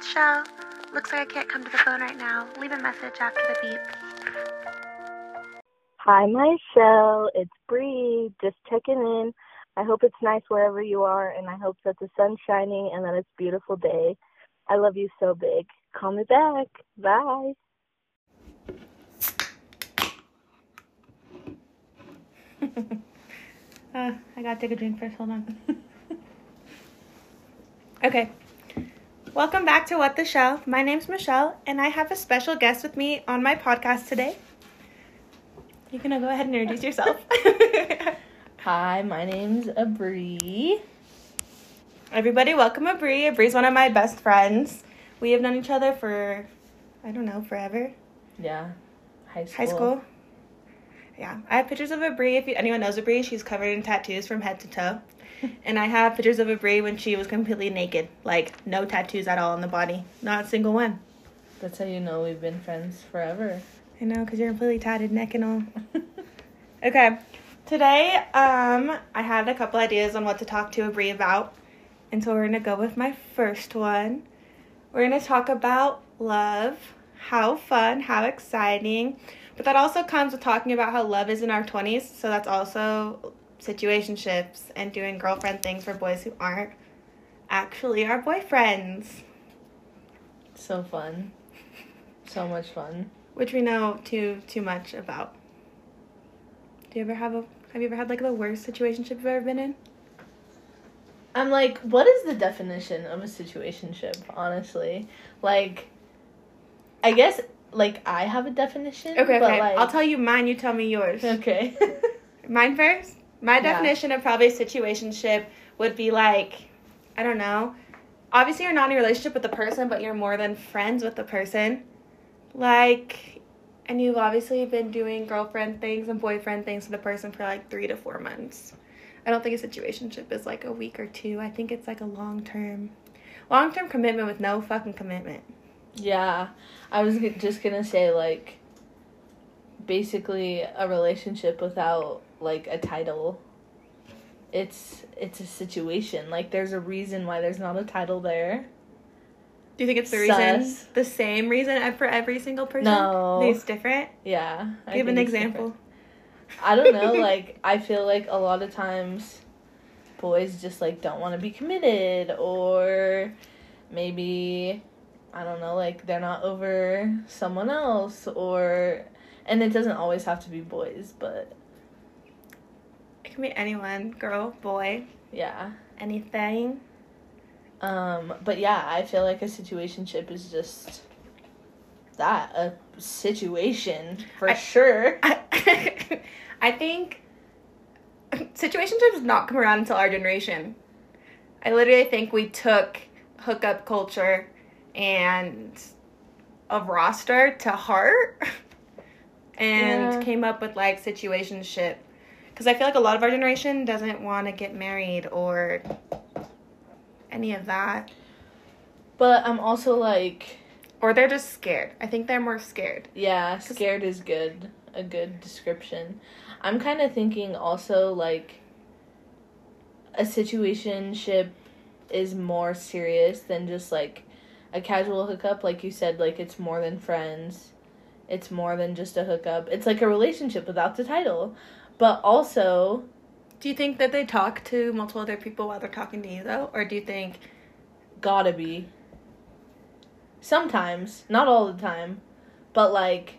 it's Shell. Looks like I can't come to the phone right now. Leave a message after the beep. Hi, my Shell. It's Bree. Just checking in. I hope it's nice wherever you are, and I hope that the sun's shining and that it's a beautiful day. I love you so big. Call me back. Bye. uh, I gotta take a drink first. Hold on. okay. Welcome back to What the Shell. My name's Michelle, and I have a special guest with me on my podcast today. You can go ahead and introduce yourself. Hi, my name's Abree. Everybody, welcome Abree. Abree's one of my best friends. We have known each other for, I don't know, forever. Yeah, high school. High school. Yeah, I have pictures of Abree. If anyone knows Abree, she's covered in tattoos from head to toe. and I have pictures of Abree when she was completely naked, like no tattoos at all on the body, not a single one. That's how you know we've been friends forever. I know, cause you're completely tatted neck and all. okay, today um I had a couple ideas on what to talk to Abree about, and so we're gonna go with my first one. We're gonna talk about love, how fun, how exciting, but that also comes with talking about how love is in our 20s. So that's also situationships and doing girlfriend things for boys who aren't actually our boyfriends. So fun. So much fun. Which we know too too much about. Do you ever have a have you ever had like the worst situationship you've ever been in? I'm like, what is the definition of a situationship, honestly? Like I guess like I have a definition. Okay, but, okay. Like, I'll tell you mine, you tell me yours. Okay. Mine first? My Yeah. definition of probably situationship would be like, I don't know. Obviously, you're not in a relationship with the person, but you're more than friends with the person. Like, and you've obviously been doing girlfriend things and boyfriend things with the person for like three to four months. I don't think a situationship is like a week or two. I think it's like a long term, long term commitment with no fucking commitment. Yeah. I was g- just gonna say like basically a relationship without like a title. It's it's a situation. Like there's a reason why there's not a title there. Do you think it's the reason, Sus. the same reason for every single person? No. It's different. Yeah. I Give an example. I don't know, like I feel like a lot of times boys just like don't want to be committed or maybe I don't know, like they're not over someone else or and it doesn't always have to be boys, but It can be anyone, girl, boy, yeah. anything. Um but yeah, I feel like a situationship is just that a situation for I- sure. I, I think situationships not come around until our generation. I literally think we took hookup culture and a roster to heart and Yeah. came up with like situationship. Because I feel like a lot of our generation doesn't want to get married or any of that. But I'm also like Or they're just scared. I think they're more scared. Yeah, scared is good. A good description. I'm kind of thinking also like a situationship is more serious than just like a casual hookup like you said like it's more than friends. It's more than just a hookup. It's like a relationship without the title. But also, Do you think that they talk to multiple other people while they're talking to you though, or do you think gotta be sometimes, not all the time, but like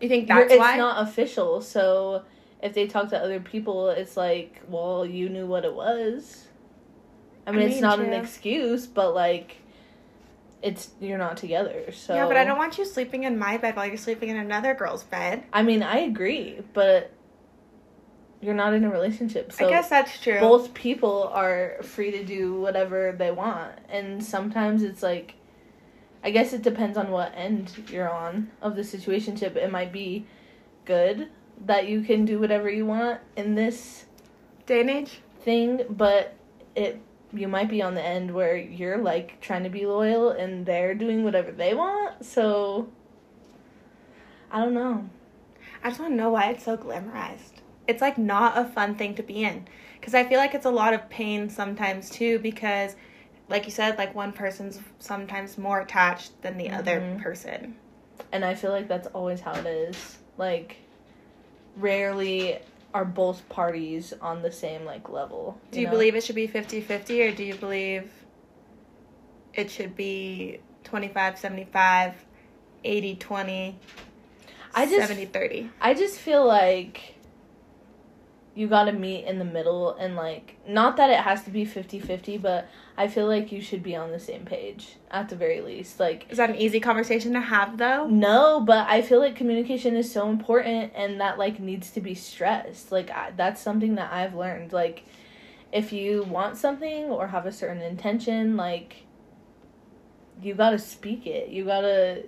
you think that's it's why? not official so if they talk to other people it's like well you knew what it was i mean, I it's mean, not an excuse but like it's you're not together so Yeah, but I don't want you sleeping in my bed while you're sleeping in another girl's bed. i mean i agree but you're not in a relationship so I guess that's true. both people are free to do whatever they want and sometimes it's like i guess it depends on what end you're on of the situationship it might be good that you can do whatever you want in this Day and age. thing but it you might be on the end where you're like trying to be loyal and they're doing whatever they want so i don't know I just want to know why it's so glamorized. It's like not a fun thing to be in. Because I feel like it's a lot of pain sometimes too, because like you said, like one person's sometimes more attached than the other Mhm. person. And I feel like that's always how it is. Like rarely are both parties on the same like level. Do you know? believe it should be 50-50 or do you believe it should be 25-75, 80-20, I just 70-30? I just feel like you got to meet in the middle and like not that it has to be 50-50, but I feel like you should be on the same page at the very least. Like Is that an easy conversation to have though? no, but I feel like communication is so important and that like needs to be stressed. Like I, that's something that I've learned. Like if you want something or have a certain intention, like you got to speak it. You got to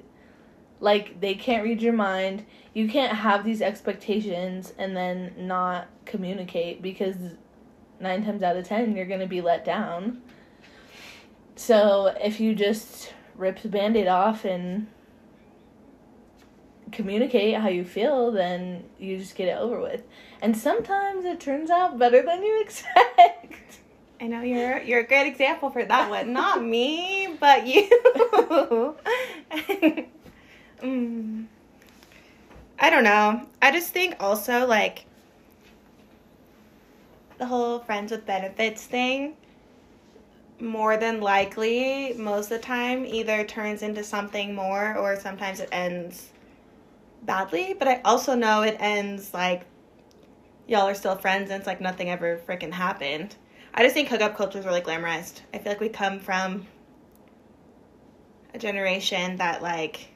like they can't read your mind. You can't have these expectations and then not communicate because 9 times out of 10 you're going to be let down. So, if you just rip the band-aid off and communicate how you feel, then you just get it over with. And sometimes it turns out better than you expect. I know you're you're a great example for that one. Not me, but you. mm. I don't know. I just think also like the whole friends with benefits thing more than likely most of the time either turns into something more or sometimes it ends badly, but I also know it ends like y'all are still friends and it's like nothing ever freaking happened. I just think hookup culture is really glamorized. I feel like we come from a generation that like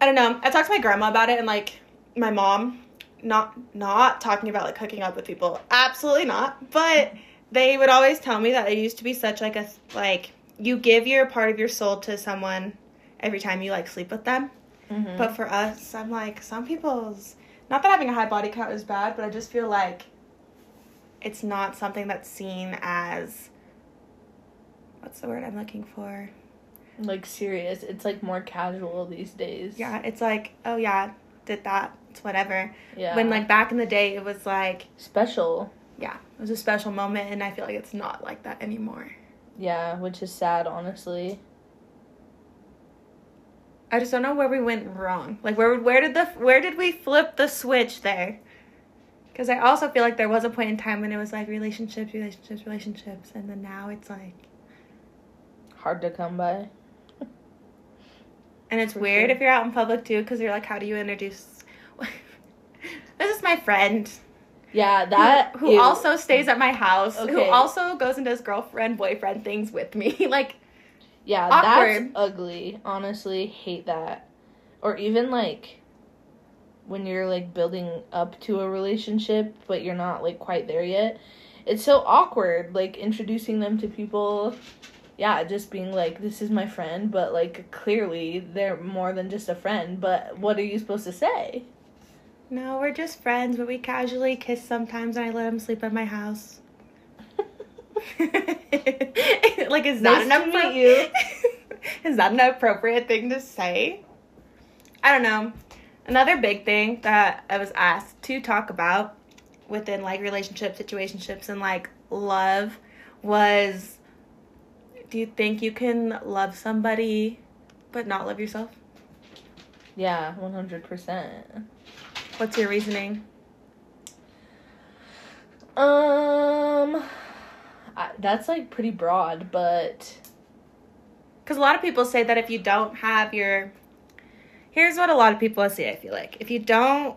I don't know. I talked to my grandma about it and like my mom not not talking about like hooking up with people. Absolutely not. But they would always tell me that it used to be such like a like you give your part of your soul to someone every time you like sleep with them. Mm-hmm. But for us, I'm like some people's not that having a high body count is bad, but I just feel like it's not something that's seen as what's the word I'm looking for? like serious, it's like more casual these days. Yeah, it's like, oh yeah, did that. It's whatever. Yeah. When like back in the day it was like, special. yeah, it was a special moment and I feel like it's not like that anymore. Yeah, which is sad, honestly. I just don't know where we went wrong. Like where where did the where did we flip the switch there? Cuz I also feel like there was a point in time when it was like relationships, relationships, relationships and then now it's like Hard to come by. and it's For weird sure. if you're out in public too cuz you're like how do you introduce This is my friend Yeah, that who, ew. also stays at my house, who also goes and does girlfriend boyfriend things with me. like Yeah, Awkward. that's ugly. Honestly, hate that. Or even like when you're like building up to a relationship but you're not like quite there yet. It's so awkward like introducing them to people. Yeah, just being like this is my friend, but like clearly they're more than just a friend, but what are you supposed to say? No, we're just friends, but we casually kiss sometimes, and I let him sleep at my house. like, is that Nice to appro- you. is that an appropriate thing to say? I don't know. Another big thing that I was asked to talk about within like relationships, situationships, and like love was do you think you can love somebody but not love yourself? Yeah, 100%. What's your reasoning? Um I, that's like pretty broad, but Because a lot of people say that if you don't have your. Here's what a lot of people say, I feel like. If you don't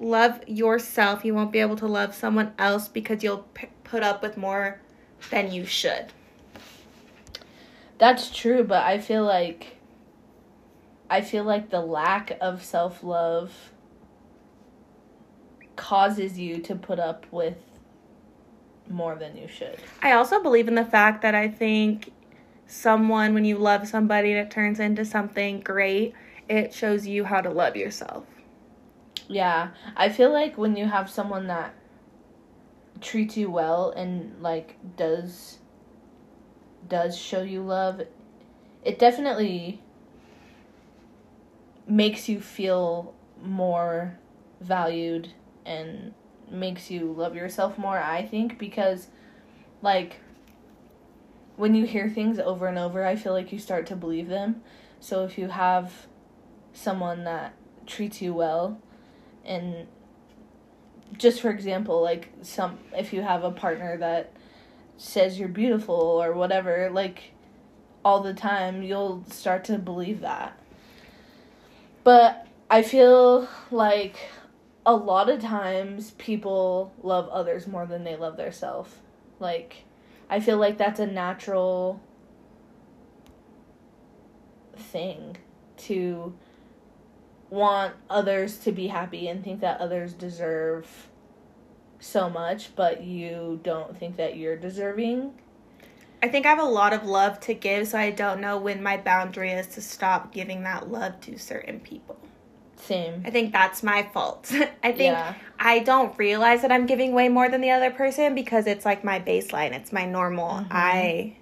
love yourself, you won't be able to love someone else because you'll p- put up with more than you should. That's true, but I feel like I feel like the lack of self-love causes you to put up with more than you should. I also believe in the fact that I think someone, when you love somebody and it turns into something great, it shows you how to love yourself. Yeah, I feel like when you have someone that treats you well and like does does show you love, it definitely makes you feel more valued and makes you love yourself more, I think, because like when you hear things over and over, I feel like you start to believe them. So if you have someone that treats you well and just for example, like some if you have a partner that says you're beautiful or whatever, like all the time, you'll start to believe that. But I feel like a lot of times people love others more than they love themselves. Like I feel like that's a natural thing to want others to be happy and think that others deserve so much, but you don't think that you're deserving. I think I have a lot of love to give, so I don't know when my boundary is to stop giving that love to certain people. Same. I think that's my fault. I think Yeah. I don't realize that I'm giving way more than the other person because it's like my baseline. It's my normal. Mhm. I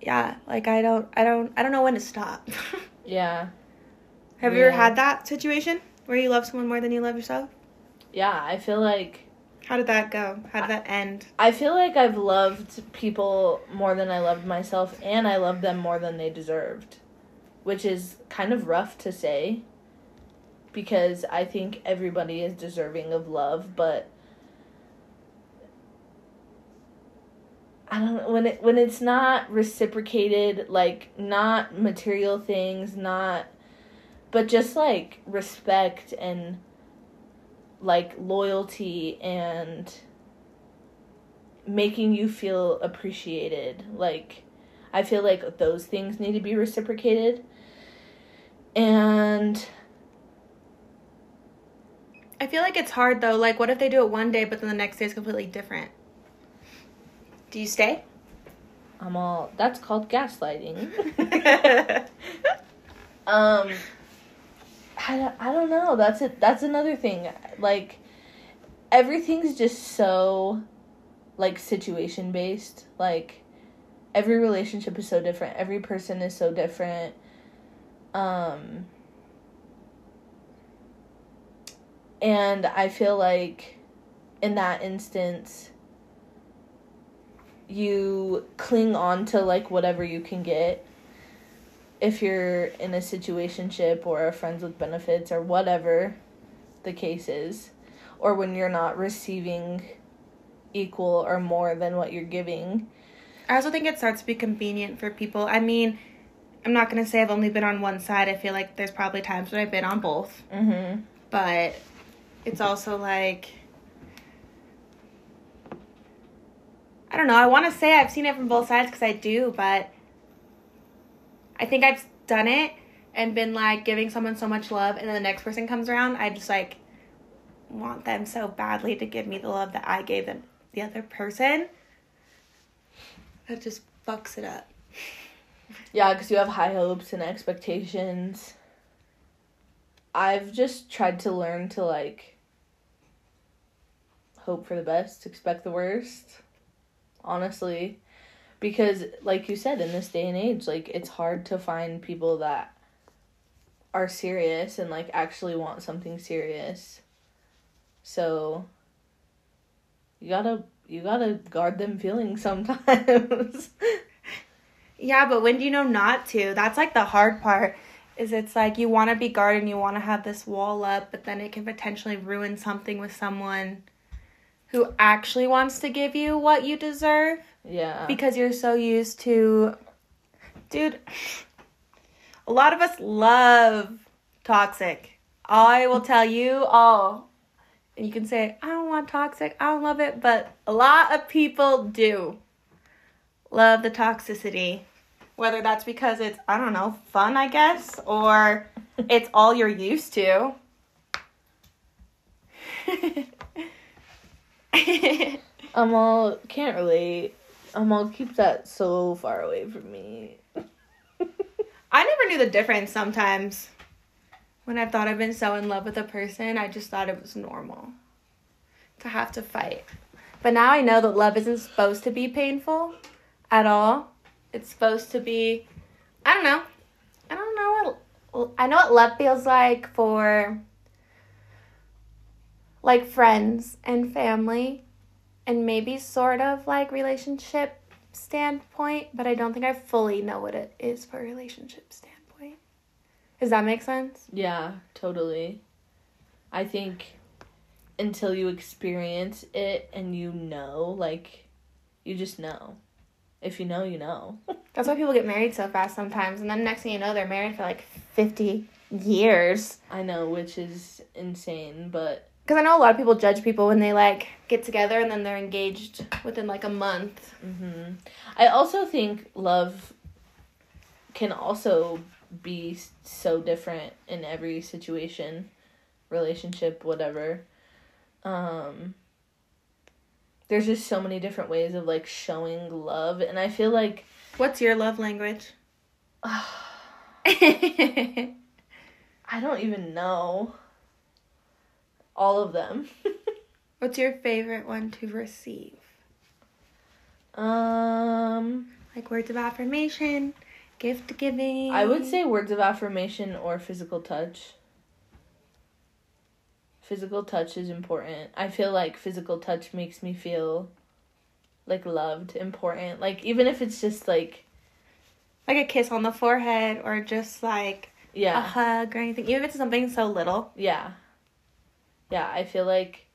Yeah, like I don't I don't I don't know when to stop. Yeah. Have you ever had that situation where you love someone more than you love yourself? Yeah, I feel like How did that go? How did that end? I feel like I've loved people more than I loved myself and I loved them more than they deserved, which is kind of rough to say because I think everybody is deserving of love, but I don't when it when it's not reciprocated, like not material things, not but just like respect and like loyalty and making you feel appreciated. Like I feel like those things need to be reciprocated. And I feel like it's hard though. Like what if they do it one day but then the next day is completely different? Do you stay? I'm all that's called gaslighting. um I don't, I don't know. That's it. That's another thing. Like everything's just so like situation based. Like every relationship is so different. Every person is so different. Um and I feel like in that instance you cling on to like whatever you can get if you're in a situationship or a friends with benefits or whatever the case is or when you're not receiving equal or more than what you're giving I also think it starts to be convenient for people. I mean, I'm not gonna say I've only been on one side. I feel like there's probably times when I've been on both. mhm But it's also like I don't know. I want to say I've seen it from both sides because I do, but I think I've done it and been like giving someone so much love, and then the next person comes around. I just like want them so badly to give me the love that I gave them the other person. That just fucks it up. Yeah because you have high hopes and expectations. I've just tried to learn to like hope for the best expect the worst honestly. Because like you said in this day and age like it's hard to find people that are serious and like actually want something serious. So you gotta you gotta guard them feelings sometimes Yeah, but when do you know not to? That's like the hard part. Is it's like you want to be guarded you want to have this wall up, but then it can potentially ruin something with someone who actually wants to give you what you deserve yeah because you're so used to dude a lot of us love toxic. I will tell you all. And you can say, I don't want toxic, I don't love it, but a lot of people do love the toxicity. Whether that's because it's, I don't know, fun, I guess, or it's all you're used to. I'm all can't relate. I'm all keep that so far away from me. I never knew the difference sometimes. When I thought I've been so in love with a person, I just thought it was normal to have to fight. But now I know that love isn't supposed to be painful at all. It's supposed to be, I don't know. I don't know what, I know what love feels like for like friends and family. and maybe sort of like relationship standpoint, but I don't think I fully know what it is for a relationship standpoint. Does that make sense? Yeah, totally. I think until you experience it and you know, like, you just know. If you know, you know. That's why people get married so fast sometimes, and then next thing you know, they're married for like 50 years. I know, which is insane, but Because I know a lot of people judge people when they like get together and then they're engaged within like a month. hmm I also think love can also be so different in every situation, relationship, whatever. Um there's just so many different ways of like showing love and I feel like What's your love language? I don't even know all of them. What's your favorite one to receive? um Like words of affirmation, gift giving. I would say words of affirmation or physical touch. Physical touch is important. I feel like physical touch makes me feel like loved, important. Like even if it's just like like a kiss on the forehead or just like yeah. a hug or anything. Even if it's something so little. Yeah. Yeah, I feel like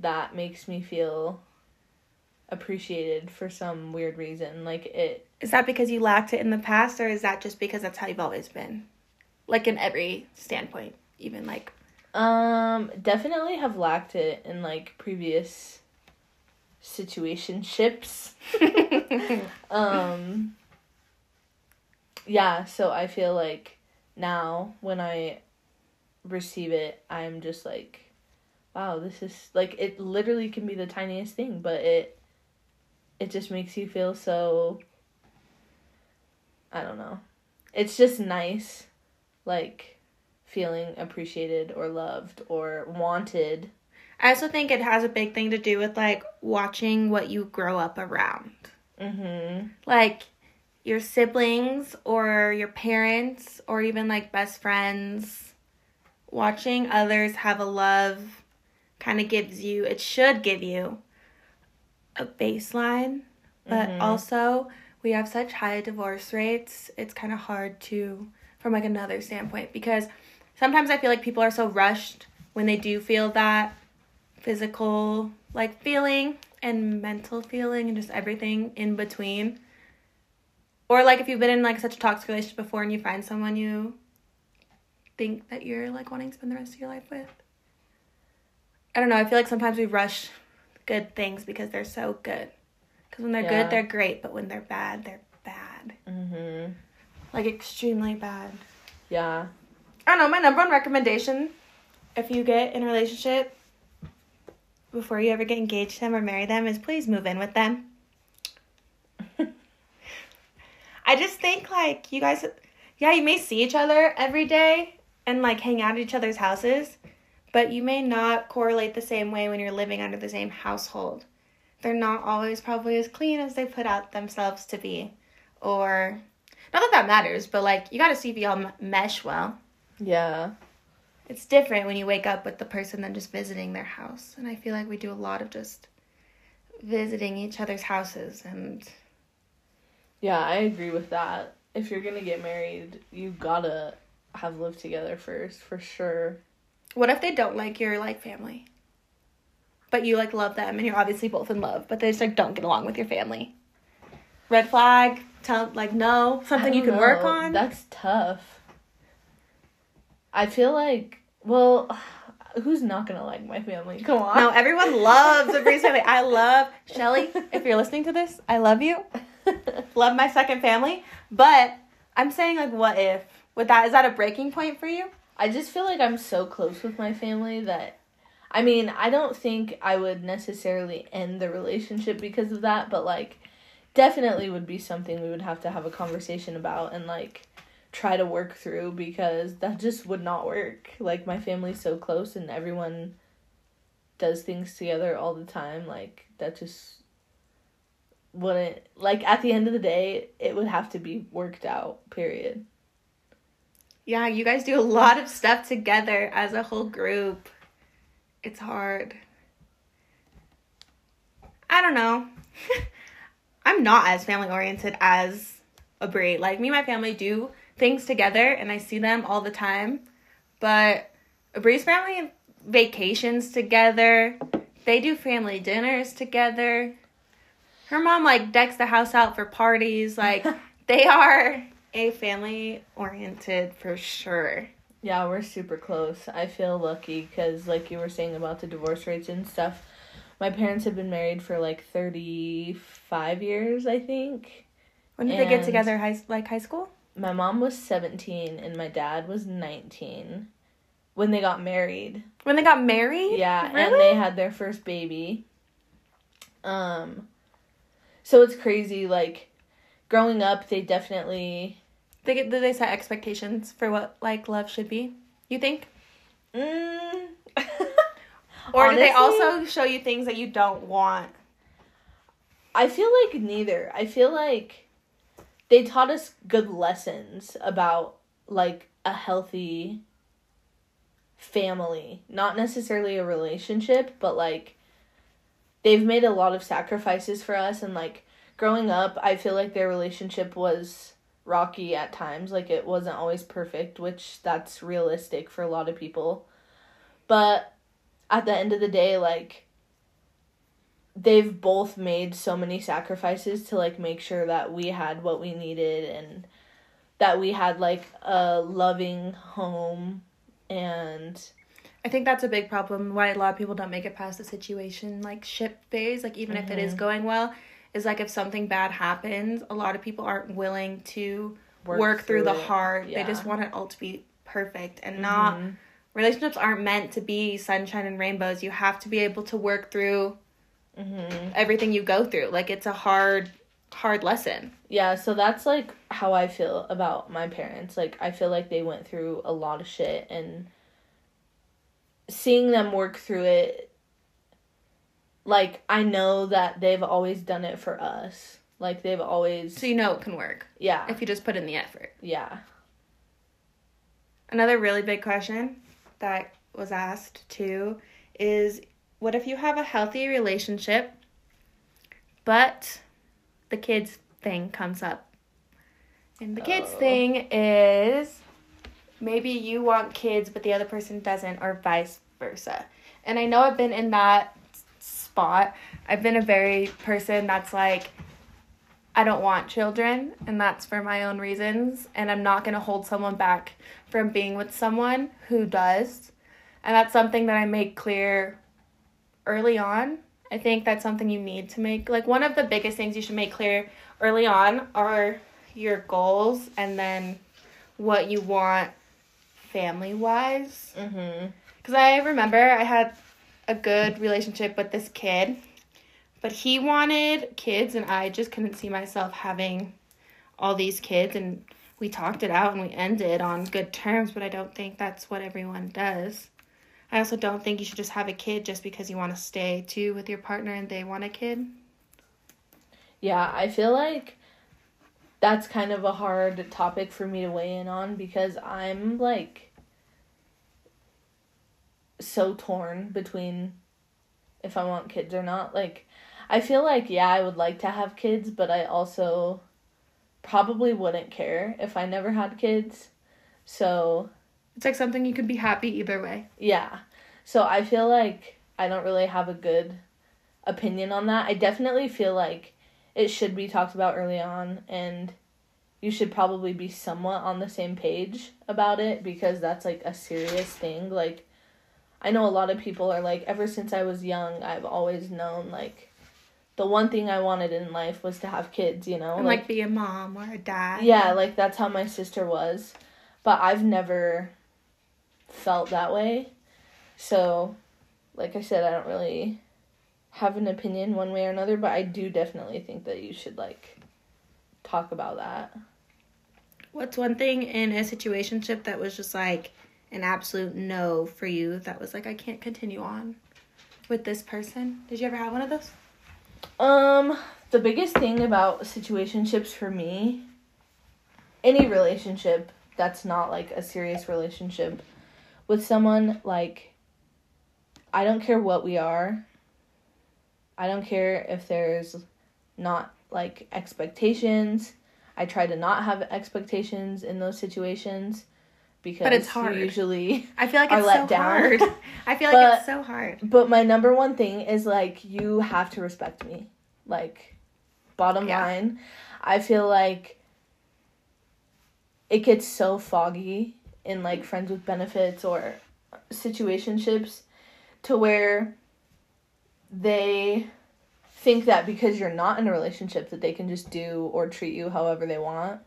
that makes me feel appreciated for some weird reason. Like it Is that because you lacked it in the past or is that just because that's how you've always been? Like in every standpoint, even like Um, definitely have lacked it in like previous situationships. um yeah, so I feel like now when I receive it, I'm just like wow, this is like it literally can be the tiniest thing, but it it just makes you feel so I don't know. It's just nice like feeling appreciated or loved or wanted. I also think it has a big thing to do with like watching what you grow up around. Mhm. Like your siblings or your parents or even like best friends watching others have a love kind of gives you it should give you a baseline but Mhm. also we have such high divorce rates it's kind of hard to from like another standpoint because sometimes i feel like people are so rushed when they do feel that physical like feeling and mental feeling and just everything in between or like if you've been in like such a toxic relationship before and you find someone you think that you're like wanting to spend the rest of your life with i don't know i feel like sometimes we rush good things because they're so good because when they're Yeah. good they're great but when they're bad they're bad Mhm. like extremely bad Yeah. I don't know, my number one recommendation if you get in a relationship before you ever get engaged to them or marry them is please move in with them. I just think like you guys yeah, you may see each other every day and like hang out at each other's houses, but you may not correlate the same way when you're living under the same household. They're not always probably as clean as they put out themselves to be. Or not that that matters, but like you got to see if y'all mesh well. Yeah. It's different when you wake up with the person than just visiting their house. And I feel like we do a lot of just visiting each other's houses and Yeah, I agree with that. If you're gonna get married, you gotta have lived together first, for sure. what if they don't like your like family? But you like love them and you're obviously both in love, but they just like don't get along with your family. Red flag, tell like no, something you can work on. That's tough. I feel like, well, who's not gonna like my family? Come on. no, everyone loves the Breeze family. I love Shelly. If you're listening to this, I love you. Love my second family. But I'm saying like what if? With that is that a breaking point for you? I just feel like I'm so close with my family that I mean, I don't think I would necessarily end the relationship because of that, but like definitely would be something we would have to have a conversation about and like try to work through because that just would not work. Like my family's so close and everyone does things together all the time, like that just wouldn't like at the end of the day it would have to be worked out, period. Yeah, you guys do a lot of stuff together as a whole group. It's hard. I don't know. I'm not as family oriented as Abree. Like me and my family do things together and I see them all the time. But Abree's family vacations together. They do family dinners together. Her mom like decks the house out for parties. Like they are a family oriented for sure. Yeah, we're super close. I feel lucky because, like you were saying about the divorce rates and stuff, my parents have been married for like 35 years, I think. When did they get together? High like high school? My mom was 17 and my dad was 19 when they got married. When they got married? Yeah, and they had their first baby. Um so it's crazy like growing up they definitely They get, did they set expectations for what like love should be? You think? mm, Or do they also show you things that you don't want? I feel like neither. I feel like they taught us good lessons about like a healthy family, not necessarily a relationship, but like they've made a lot of sacrifices for us. And like growing up, I feel like their relationship was rocky at times, like it wasn't always perfect, which that's realistic for a lot of people. But at the end of the day, like they've both made so many sacrifices to like make sure that we had what we needed and that we had like a loving home and I think that's a big problem why a lot of people don't make it past the situation like ship phase, like even if it is going well, is like if something bad happens, a lot of people aren't willing to work, through, the it. hard. They just want it all to be perfect and not Mhm. relationships aren't meant to be sunshine and rainbows. You have to be able to work through Mhm. everything you go through. Like it's a hard hard lesson. Yeah, so that's like how I feel about my parents. Like I feel like they went through a lot of shit and seeing them work through it like I know that they've always done it for us. Like they've always So you know it can work yeah. if you just put in the effort. yeah. Another really big question that was asked too is what if you have a healthy relationship but the kids thing comes up? And the kids Oh. thing is maybe you want kids but the other person doesn't or vice versa. And I know I've been in that spot. I've been a very person that's like I don't want children, and that's for my own reasons. And I'm not going to hold someone back from being with someone who does. And that's something that I make clear early on. I think that's something you need to make. Like, one of the biggest things you should make clear early on are your goals and then what you want family wise. Mhm. Because I remember I had a good relationship with this kid, but he wanted kids, and I just couldn't see myself having all these kids. And we talked it out and we ended on good terms, but I don't think that's what everyone does. I also don't think you should just have a kid just because you want to stay too with your partner and they want a kid. Yeah, I feel like that's kind of a hard topic for me to weigh in on because I'm like so torn between if I want kids or not. Like, I feel like, yeah, I would like to have kids, but I also probably wouldn't care if I never had kids. So, It's like something you could be happy either way. yeah. So I feel like I don't really have a good opinion on that. I definitely feel like it should be talked about early on and you should probably be somewhat on the same page about it because that's like a serious thing. Like I know a lot of people are like ever since I was young, I've always known like the one thing I wanted in life was to have kids, you know? And like, be a mom or a dad. yeah, like that's how my sister was. But I've never felt that way. So, like I said, I don't really have an opinion one way or another, but I do definitely think that you should like talk about that. What's one thing in a situationship that was just like an absolute no for you that was like I can't continue on with this person? Did you ever have one of those? Um, the biggest thing about situationships for me, any relationship that's not like a serious relationship with someone, like, I don't care what we are. I don't care if there's not like expectations. I try to not have expectations in those situations because But it's hard. usually I feel like are it's let so down. hard. I feel like But- it's so hard. But my number one thing is like you have to respect me. Like bottom Yeah. line, I feel like it gets so foggy in like friends with benefits or situationships to where they think that because you're not in a relationship that they can just do or treat you however they want.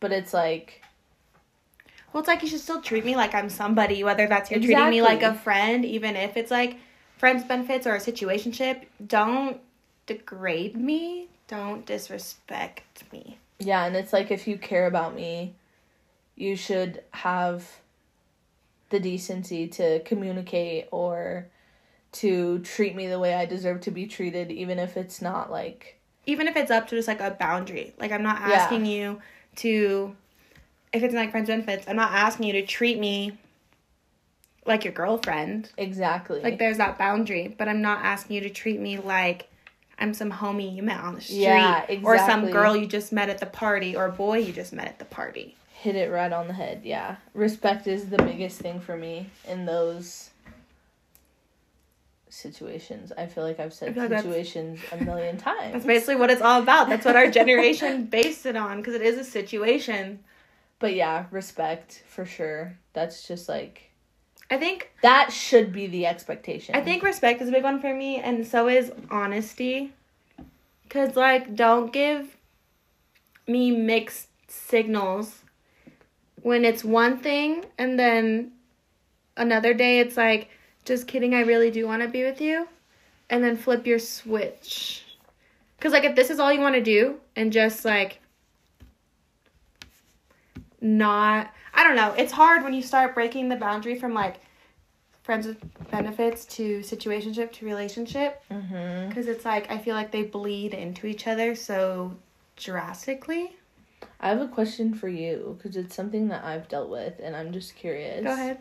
But it's like Well, it's like you should still treat me like I'm somebody, whether that's you're treating me like a friend, even if it's like friends benefits or a situationship. Don't degrade me. Don't disrespect me. Yeah, and it's like if you care about me, you should have the decency to communicate or to treat me the way I deserve to be treated, even if it's not like Even if it's up to just like a boundary. Like I'm not Yeah. asking you to if it's like friends benefits, I'm not asking you to treat me like your girlfriend. exactly Like there's that boundary, but I'm not asking you to treat me like I'm some homie you met on the street Yeah, or some girl you just met at the party or a boy you just met at the party. Hit it right on the head. Yeah, respect is the biggest thing for me in those situations. I feel like I've said like situations a million times. That's basically what it's all about. That's what our generation based it on because it is a situation. But yeah, respect for sure. That's just like I think that should be the expectation. I think respect is a big one for me, and so is honesty. Cause like, don't give me mixed signals when it's one thing, and then another day it's like, just kidding, I really do want to be with you, and then flip your switch. Cause like, if this is all you want to do, and just like not, I don't know, it's hard when you start breaking the boundary from like friends with benefits to situationship to relationship mm-hmm. because it's like I feel like they bleed into each other so drastically. I have a question for you because it's something that I've dealt with, and I'm just curious. Go ahead.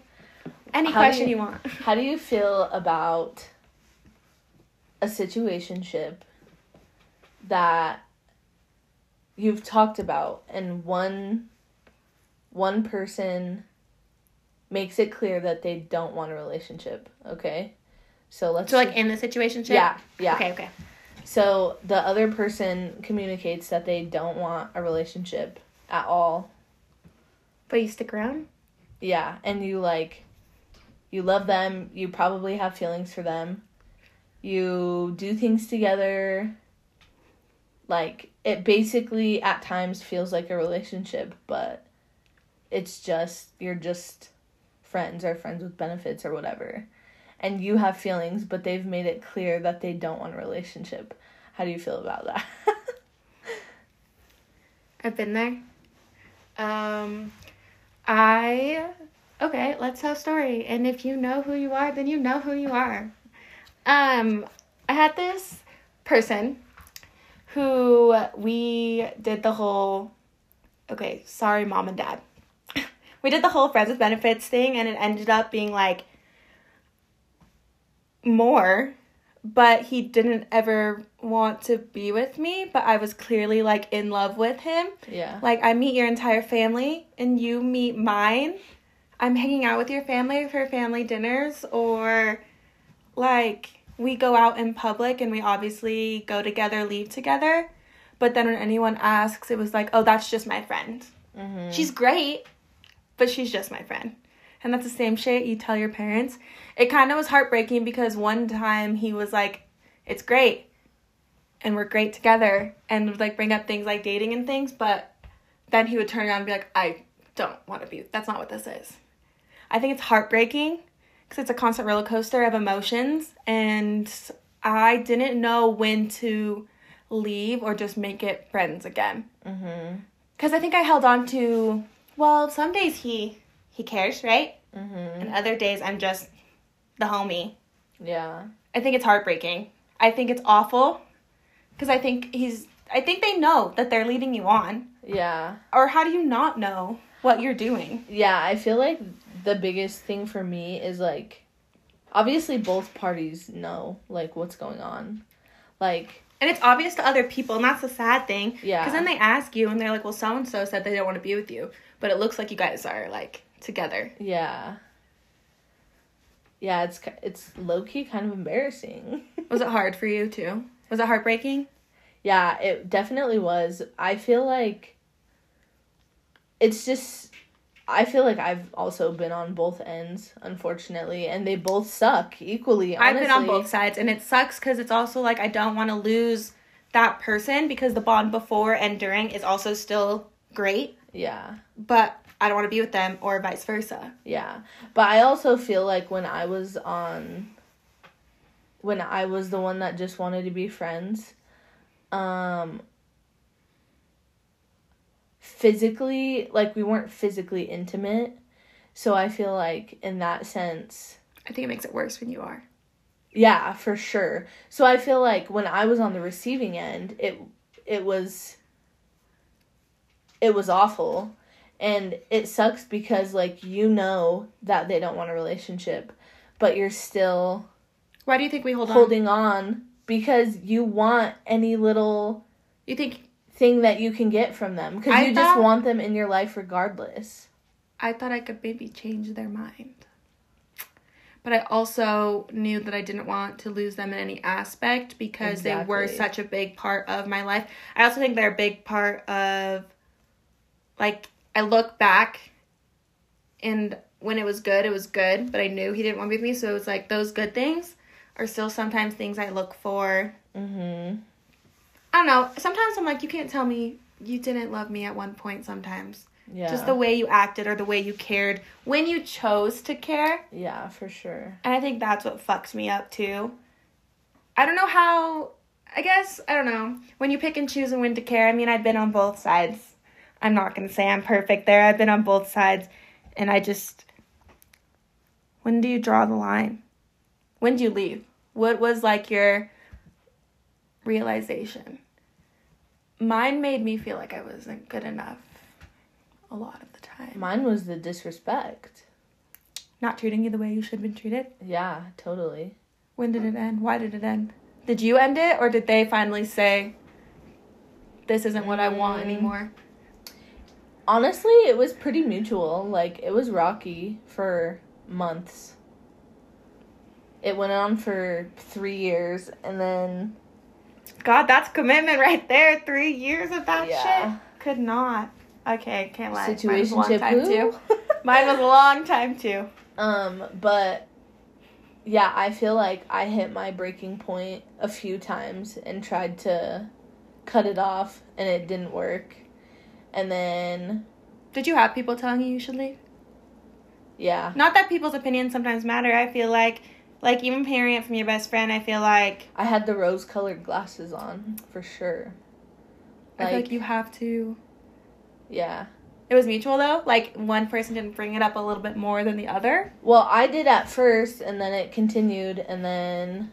Any How question you- you want. How do you feel about a situationship that you've talked about, and one one person makes it clear that they don't want a relationship? Okay, so let's So like in the situationship. yeah yeah. Okay. Okay. So the other person communicates that they don't want a relationship at all. But you stick around. Yeah, and you like you love them, you probably have feelings for them. You do things together. Like it basically at times feels like a relationship, but it's just you're just friends or friends with benefits or whatever. And you have feelings, but they've made it clear that they don't want a relationship. How do you feel about that? I've been there. Um, I okay. Let's tell a story. And if you know who you are, then you know who you are. Um, I had this person who we did the whole. Okay, sorry, mom and dad. we did the whole friends with benefits thing, and it ended up being like more but he didn't ever want to be with me, but I was clearly like in love with him. yeah. Like I meet your entire family and you meet mine. I'm hanging out with your family for family dinners or like we go out in public and we obviously go together, leave together. But then when anyone asks, it was like, "Oh, that's just my friend. hmm She's great, but she's just my friend." And that's the same shit you tell your parents. It kind of was heartbreaking because one time he was like, "It's great." And we're great together and would like bring up things like dating and things, but then he would turn around and be like, "I don't want to be. That's not what this is." I think it's heartbreaking because it's a constant roller coaster of emotions and I didn't know when to leave or just make it friends again mm-hmm. because I think I held on to. Well, some days he he cares, right? hmm And other days I'm just the homie. Yeah. I think it's heartbreaking. I think it's awful because I think he's. I think they know that they're leading you on, Yeah. or how do you not know what you're doing? Yeah, I feel like the biggest thing for me is like obviously both parties know like what's going on. Like, And it's obvious to other people, and that's the sad thing. Yeah. Because then they ask you, and they're like, well, so and so said they don't want to be with you. But it looks like you guys are, like, together. yeah. Yeah, it's it's low key kind of embarrassing. Was it hard for you, too? Was it heartbreaking? Yeah, it definitely was. I feel like it's just I feel like I've also been on both ends, unfortunately, and they both suck equally. I've been on both sides, and it sucks because it's also like I don't want to lose that person because the bond before and during is also still great, Yeah. but I don't want to be with them or vice versa. Yeah. But I also feel like when I was on when I was the one that just wanted to be friends, um physically like we weren't physically intimate. So I feel like in that sense I think it makes it worse when you are. Yeah, for sure. So I feel like when I was on the receiving end, it it was it was awful. And it sucks because like you know that they don't want a relationship, but you're still Why do you think we hold on? holding on because you want any little You think thing that you can get from them because you thought- just want them in your life regardless. I thought I could maybe change their mind. But I also knew that I didn't want to lose them in any aspect because they were such a big part of my life. I also think they're a big part of, like, I look back and when it was good, it was good, but I knew he didn't want to be with me. So it was like those good things are still sometimes things I look for. Mm-hmm. I don't know. Sometimes I'm like, you can't tell me you didn't love me at one point sometimes. Yeah. Just the way you acted or the way you cared when you chose to care. Yeah, for sure. And I think that's what fucks me up too. I don't know how, I guess, I don't know. When you pick and choose and when to care, I mean, I've been on both sides. I'm not going to say I'm perfect there. I've been on both sides. And I just, when do you draw the line? When do you leave? What was like your realization? Mine made me feel like I wasn't good enough a lot of the time. Mine was the disrespect. Not treating you the way you should have been treated. Yeah, totally. When did it end? Why did it end? Did you end it or did they finally say, this isn't what I want Mm. anymore? Honestly, it was pretty mutual. Like, it was rocky for months. It went on for three years, and then, God, that's commitment right there. Three years of that Yeah. shit. Could not. Okay, can't lie. Mine was a long time too. Mine was a long time too. um, but yeah, I feel like I hit my breaking point a few times and tried to cut it off, and it didn't work. And then, Did you have people telling you you should leave? yeah, Not that people's opinions sometimes matter. I feel like, like even hearing it from your best friend, I feel like I had the rose colored glasses on for sure. I feel like you have to. yeah. It was mutual though. Like one person didn't bring it up a little bit more than the other. Well, I did at first, and then it continued, and then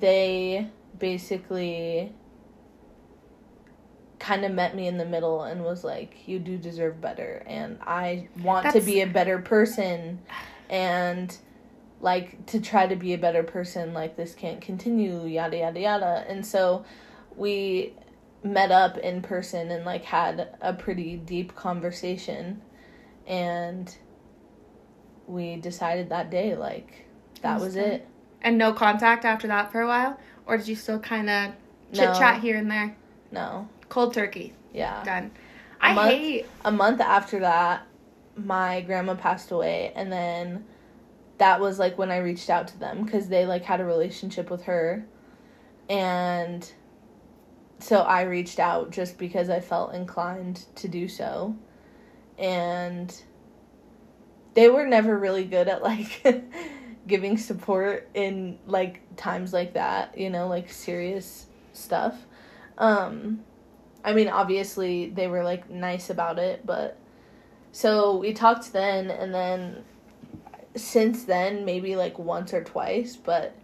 they basically kind of met me in the middle and was like, "You do deserve better, and I want to be a better person, and like to try to be a better person. Like this can't continue, yada yada yada." And so we met up in person and like had a pretty deep conversation, and we decided that day like that was it. And no contact after that for a while? Or did you still kind of chit No. chat here and there? No, Cold turkey. yeah. Done. A I month? hate. a month after that, my grandma passed away, and then that was like when I reached out to them because they like had a relationship with her, and so I reached out just because I felt inclined to do so, and they were never really good at like giving support in like times like that, you know, like serious stuff. Um I mean, obviously they were like nice about it, but so we talked then and then since then maybe like once or twice, but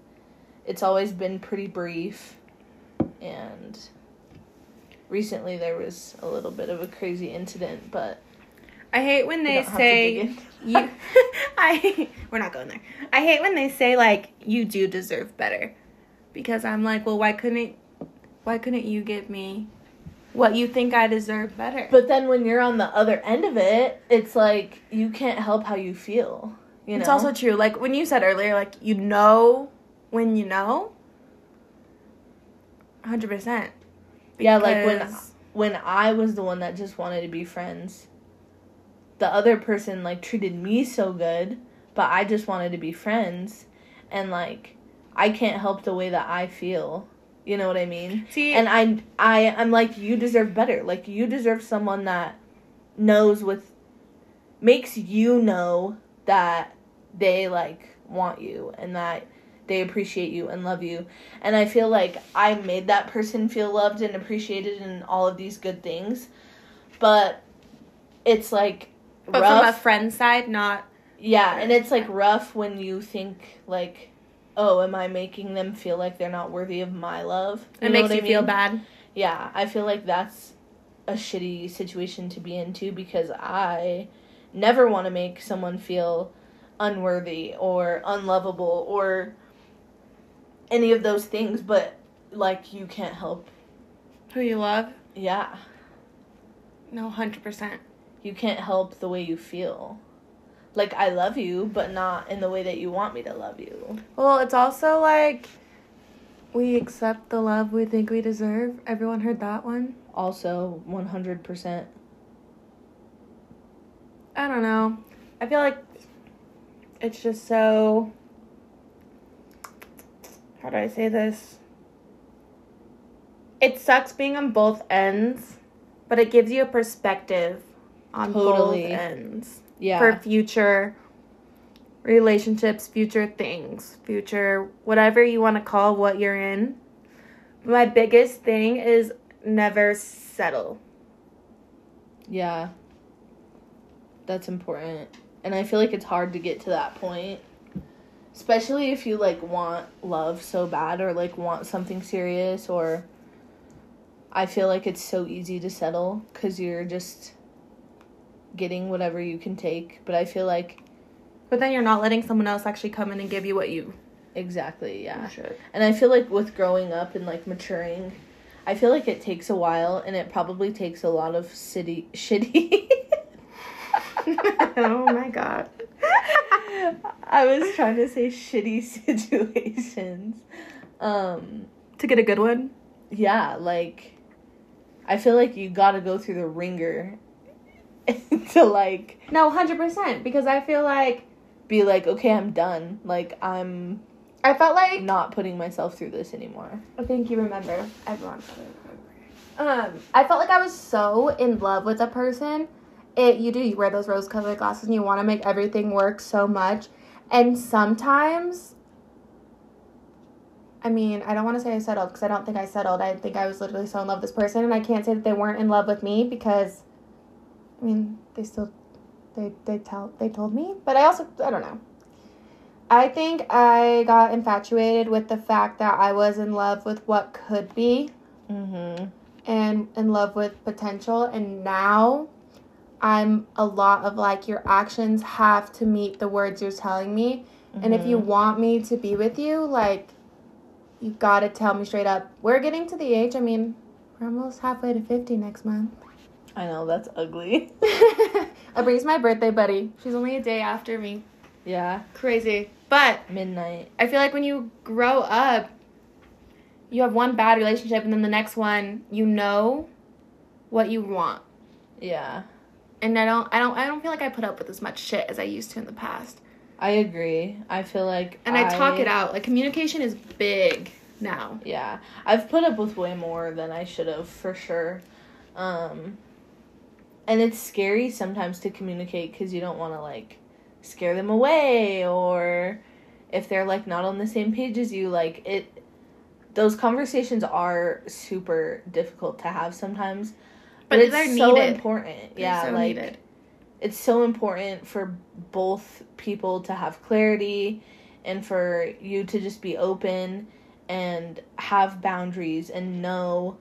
it's always been pretty brief and recently there was a little bit of a crazy incident, but I hate when they don't have to dig say you. I. We're not going there. I hate when they say like you do deserve better, because I'm like, well, why couldn't why couldn't you give me what you think I deserve better? But then when you're on the other end of it, it's like you can't help how you feel. You know? It's also true. Like when you said earlier, like you know when you know. Hundred percent. Yeah, like when when I was the one that just wanted to be friends. The other person like treated me so good, but I just wanted to be friends and like I can't help the way that I feel. You know what I mean? See, And I I I'm like you deserve better. Like you deserve someone that knows with makes you know that they like want you and that they appreciate you and love you. And I feel like I made that person feel loved and appreciated and all of these good things. But it's like but rough. from a friend side, not yeah, and it's like rough when you think like, oh, am I making them feel like they're not worthy of my love? it makes what I you feel bad. Yeah, I feel like that's a shitty situation to be into because I never want to make someone feel unworthy or unlovable or any of those things, but like you can't help. Who you love? Yeah, No, hundred percent. you can't help the way you feel. Like I love you, but not in the way that you want me to love you. Well, it's also like we accept the love we think we deserve. Everyone heard that one? Also, 100%. I don't know. I feel like it's just so. How do I say this? It sucks being on both ends, but it gives you a perspective on Totally. both ends Yeah. for future relationships, future things, future whatever you want to call what you're in. My biggest thing is never settle. Yeah. That's important. And I feel like it's hard to get to that point. Especially if you like want love so bad or like want something serious or I feel like it's so easy to settle cuz you're just getting whatever you can take, but I feel like But then you're not letting someone else actually come in and give you what you exactly, yeah. should. And I feel like with growing up and like maturing, I feel like it takes a while and it probably takes a lot of city shitty oh my god. I was trying to say shitty situations. Um, to get a good one? yeah, like I feel like you got to go through the ringer to like No, 100% because I feel like be like, okay, I'm done. Like I'm I felt like not putting myself through this anymore. I think you remember. Everyone. Um, I felt like I was so in love with a person. It you do you wear those rose colored glasses and you want to make everything work so much, and sometimes. I mean, I don't want to say I settled because I don't think I settled. I think I was literally so in love with this person, and I can't say that they weren't in love with me because, I mean, they still, they they tell they told me, but I also I don't know. I think I got infatuated with the fact that I was in love with what could be Mhm. and in love with potential. And now I'm a lot of like, your actions have to meet the words you're telling me. And if you Mhm. want me to be with you, like, you gotta tell me straight up. We're getting to the age, I mean, we're almost halfway to 50 next month. I know that's ugly. Abree's my birthday buddy. She's only a day after me. yeah, Crazy. But midnight. I feel like when you grow up, you have one bad relationship, and then the next one, you know what you want. Yeah. And I don't, I don't, I don't feel like I put up with as much shit as I used to in the past. I agree. I feel like And I, talk it out. Like communication is big now. Yeah, I've put up with way more than I should have for sure. Um, and it's scary sometimes to communicate because you don't want to like scare them away or if they're like not on the same page as you like it those conversations are super difficult to have sometimes but, But it's so needed. important They're yeah so like needed. it's so important for both people to have clarity and for you to just be open and have boundaries and know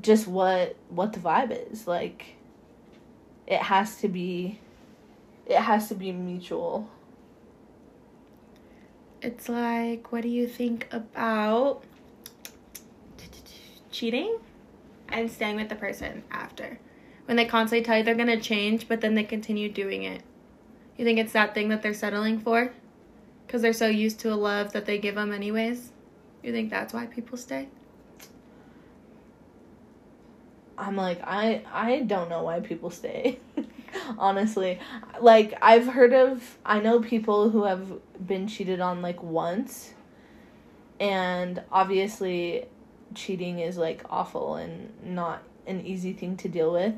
just what what the vibe is like it has to be it has to be mutual It's like, what do you think about cheating and staying with the person after. When they constantly tell you they're going to change, but then they continue doing it. You think it's that thing that they're settling for? Because they're so used to a love that they give them, anyways? You think that's why people stay? I'm like I I don't know why people stay. Honestly, like I've heard of I know people who have been cheated on like once. And obviously cheating is like awful and not an easy thing to deal with.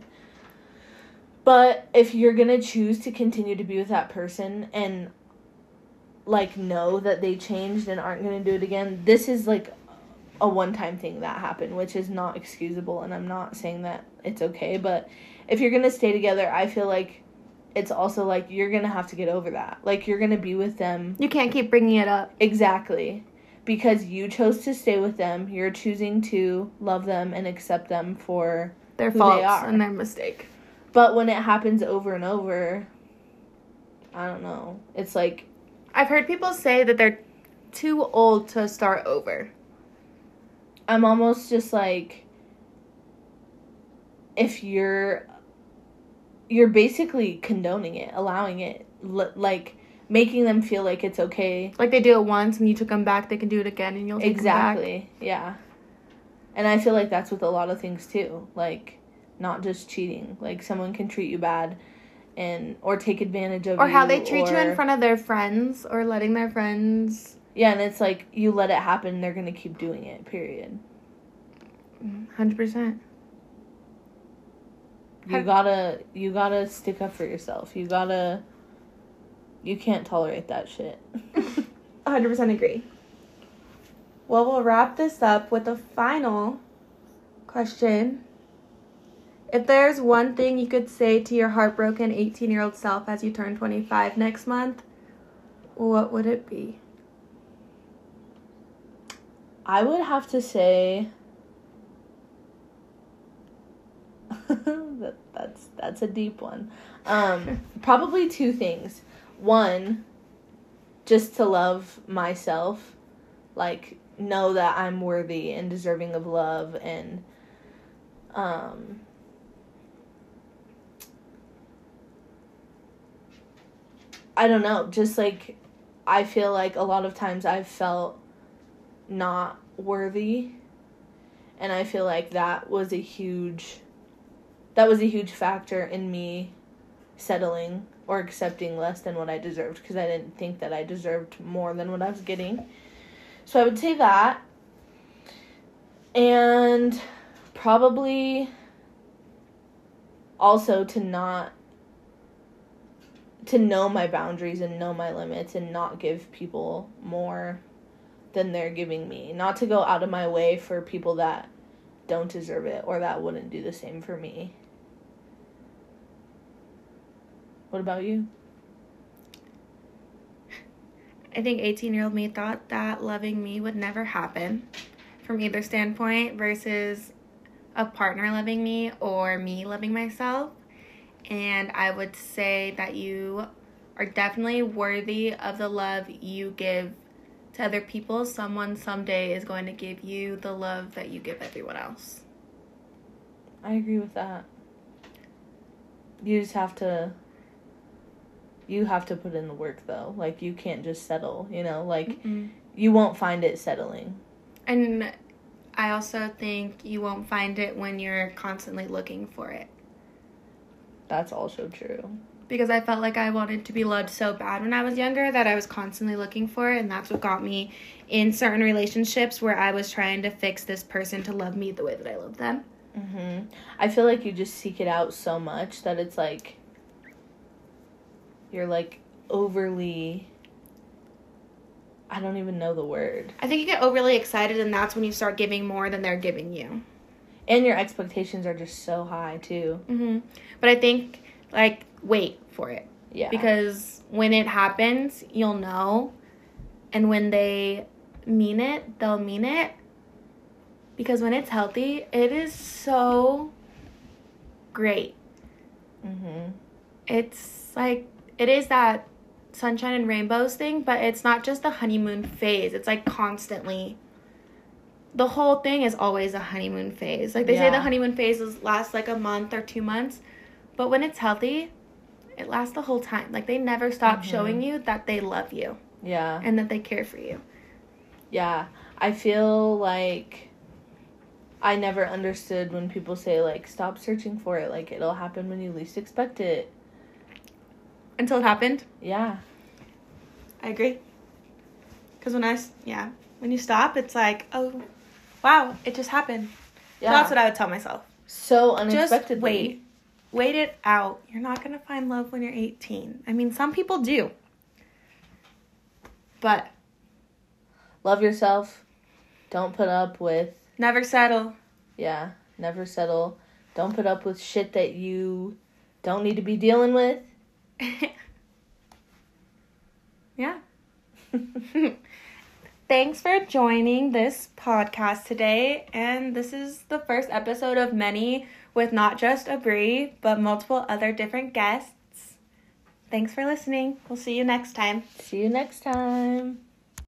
But if you're going to choose to continue to be with that person and like know that they changed and aren't going to do it again, this is like a one time thing that happened, which is not excusable. And I'm not saying that it's okay, but if you're gonna stay together, I feel like it's also like you're gonna have to get over that. Like you're gonna be with them. You can't keep bringing it up. Exactly. Because you chose to stay with them, you're choosing to love them and accept them for their who faults they are. and their mistake. But when it happens over and over, I don't know. It's like I've heard people say that they're too old to start over. I'm almost just like if you're you're basically condoning it, allowing it, l- like making them feel like it's okay. Like they do it once and you took them back, they can do it again and you'll take them back. Exactly. Yeah. And I feel like that's with a lot of things too. Like not just cheating. Like someone can treat you bad and or take advantage of Or how they treat you in front of their friends or letting their friends. Yeah, and it's like you let it happen, they're going to keep doing it. Period. 100%. You gotta you gotta stick up for yourself. You gotta you can't tolerate that shit. 100% agree. Well, we'll wrap this up with a final question. If there's one thing you could say to your heartbroken 18 year old self as you turn 25 next month, what would it be? I would have to say that that's that's a deep one. Um, probably two things. One, just to love myself, like know that I'm worthy and deserving of love and um I don't know, just like I feel like a lot of times I've felt not worthy and I feel like that was a huge that was a huge factor in me settling or accepting less than what I deserved because I didn't think that I deserved more than what I was getting. So I would say that. And probably also to not to know my boundaries and know my limits and not give people more than they're giving me. Not to go out of my way for people that don't deserve it or that wouldn't do the same for me. What about you? I think 18 year old me thought that loving me would never happen from either standpoint versus a partner loving me or me loving myself. And I would say that you are definitely worthy of the love you give to other people. Someone someday is going to give you the love that you give everyone else. I agree with that. You just have to you have to put in the work though. Like you can't just settle, you know? Like you won't find it settling. And I also think you won't find it when you're constantly looking for it. That's also true. Because I felt like I wanted to be loved so bad when I was younger that I was constantly looking for it, and that's what got me in certain relationships where I was trying to fix this person to love me the way that I love them. Mhm. I feel like you just seek it out so much that it's like you're like overly I don't even know the word. I think you get overly excited, and that's when you start giving more than they're giving you. And your expectations are just so high too. hmm But I think like wait for it Yeah. because when it happens, you'll know, and when they mean it, they'll mean it. Because when it's healthy, it is so great. mhm. it's like it is that sunshine and rainbows thing, but it's not just the honeymoon phase. It's like constantly the whole thing is always a honeymoon phase. Like they say the honeymoon phases last like a month or two months, but when it's healthy, it lasts the whole time. Like they never stop Mhm. showing you that they love you Yeah. and that they care for you. Yeah. I feel like I never understood when people say like stop searching for it like it'll happen when you least expect it. Until it happened. Yeah. I agree. Because when I yeah, when you stop, it's like, oh, wow, it just happened. So Yeah. that's what I would tell myself. so Just unexpectedly. wait. Wait it out. You're not going to find love when you're 18. I mean, some people do. But Love yourself. Don't put up with never settle. yeah, never settle. Don't put up with shit that you don't need to be dealing with. yeah. Thanks for joining this podcast today. And this is the first episode of many with not just Abree, but multiple other different guests. Thanks for listening. We'll see you next time. See you next time.